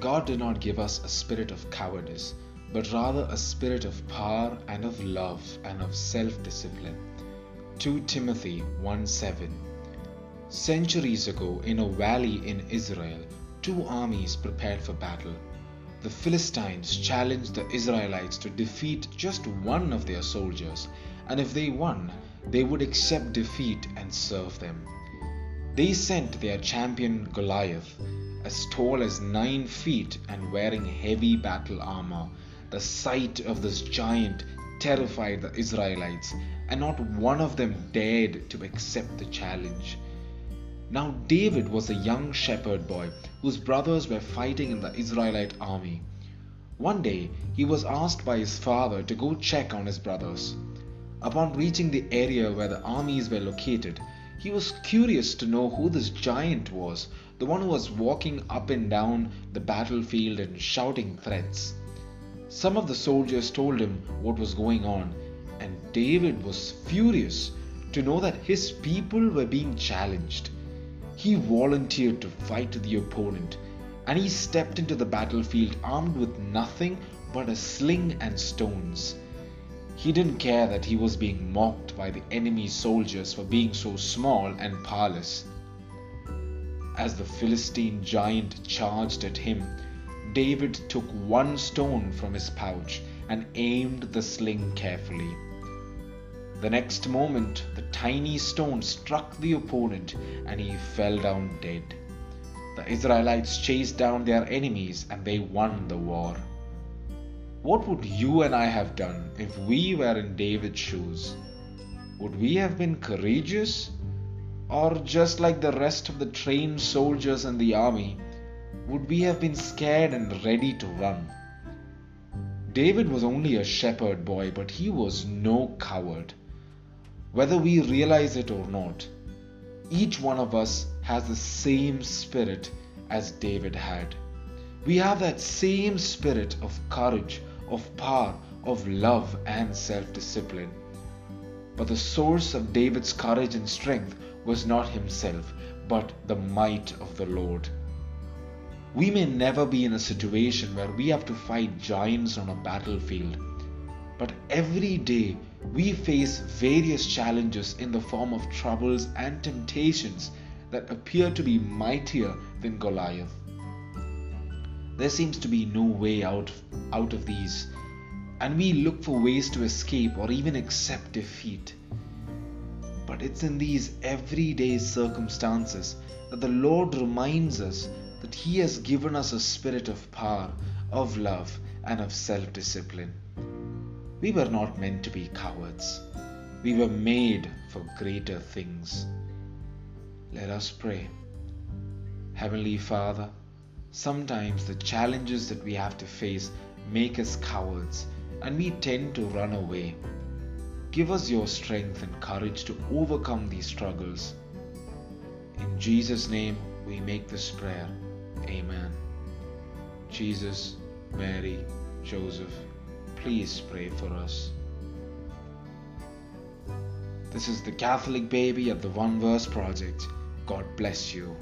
God did not give us a spirit of cowardice, but rather a spirit of power and of love and of self discipline. 2 Timothy 1 7. Centuries ago, in a valley in Israel, two armies prepared for battle. The Philistines challenged the Israelites to defeat just one of their soldiers, and if they won, they would accept defeat and serve them. They sent their champion Goliath, as tall as nine feet and wearing heavy battle armor. The sight of this giant terrified the Israelites, and not one of them dared to accept the challenge. Now, David was a young shepherd boy whose brothers were fighting in the Israelite army. One day, he was asked by his father to go check on his brothers. Upon reaching the area where the armies were located, he was curious to know who this giant was, the one who was walking up and down the battlefield and shouting threats. Some of the soldiers told him what was going on, and David was furious to know that his people were being challenged. He volunteered to fight the opponent and he stepped into the battlefield armed with nothing but a sling and stones. He didn't care that he was being mocked by the enemy soldiers for being so small and powerless. As the Philistine giant charged at him, David took one stone from his pouch and aimed the sling carefully. The next moment, the tiny stone struck the opponent and he fell down dead. The Israelites chased down their enemies and they won the war. What would you and I have done if we were in David's shoes? Would we have been courageous? Or just like the rest of the trained soldiers in the army, would we have been scared and ready to run? David was only a shepherd boy, but he was no coward. Whether we realize it or not, each one of us has the same spirit as David had. We have that same spirit of courage, of power, of love, and self discipline. But the source of David's courage and strength was not himself, but the might of the Lord. We may never be in a situation where we have to fight giants on a battlefield, but every day we face various challenges in the form of troubles and temptations that appear to be mightier than Goliath. There seems to be no way out, out of these, and we look for ways to escape or even accept defeat. But it's in these everyday circumstances that the Lord reminds us that He has given us a spirit of power, of love, and of self discipline. We were not meant to be cowards. We were made for greater things. Let us pray. Heavenly Father, sometimes the challenges that we have to face make us cowards and we tend to run away. Give us your strength and courage to overcome these struggles. In Jesus' name, we make this prayer. Amen. Jesus, Mary, Joseph, please pray for us. This is the Catholic Baby at the One Verse Project. God bless you.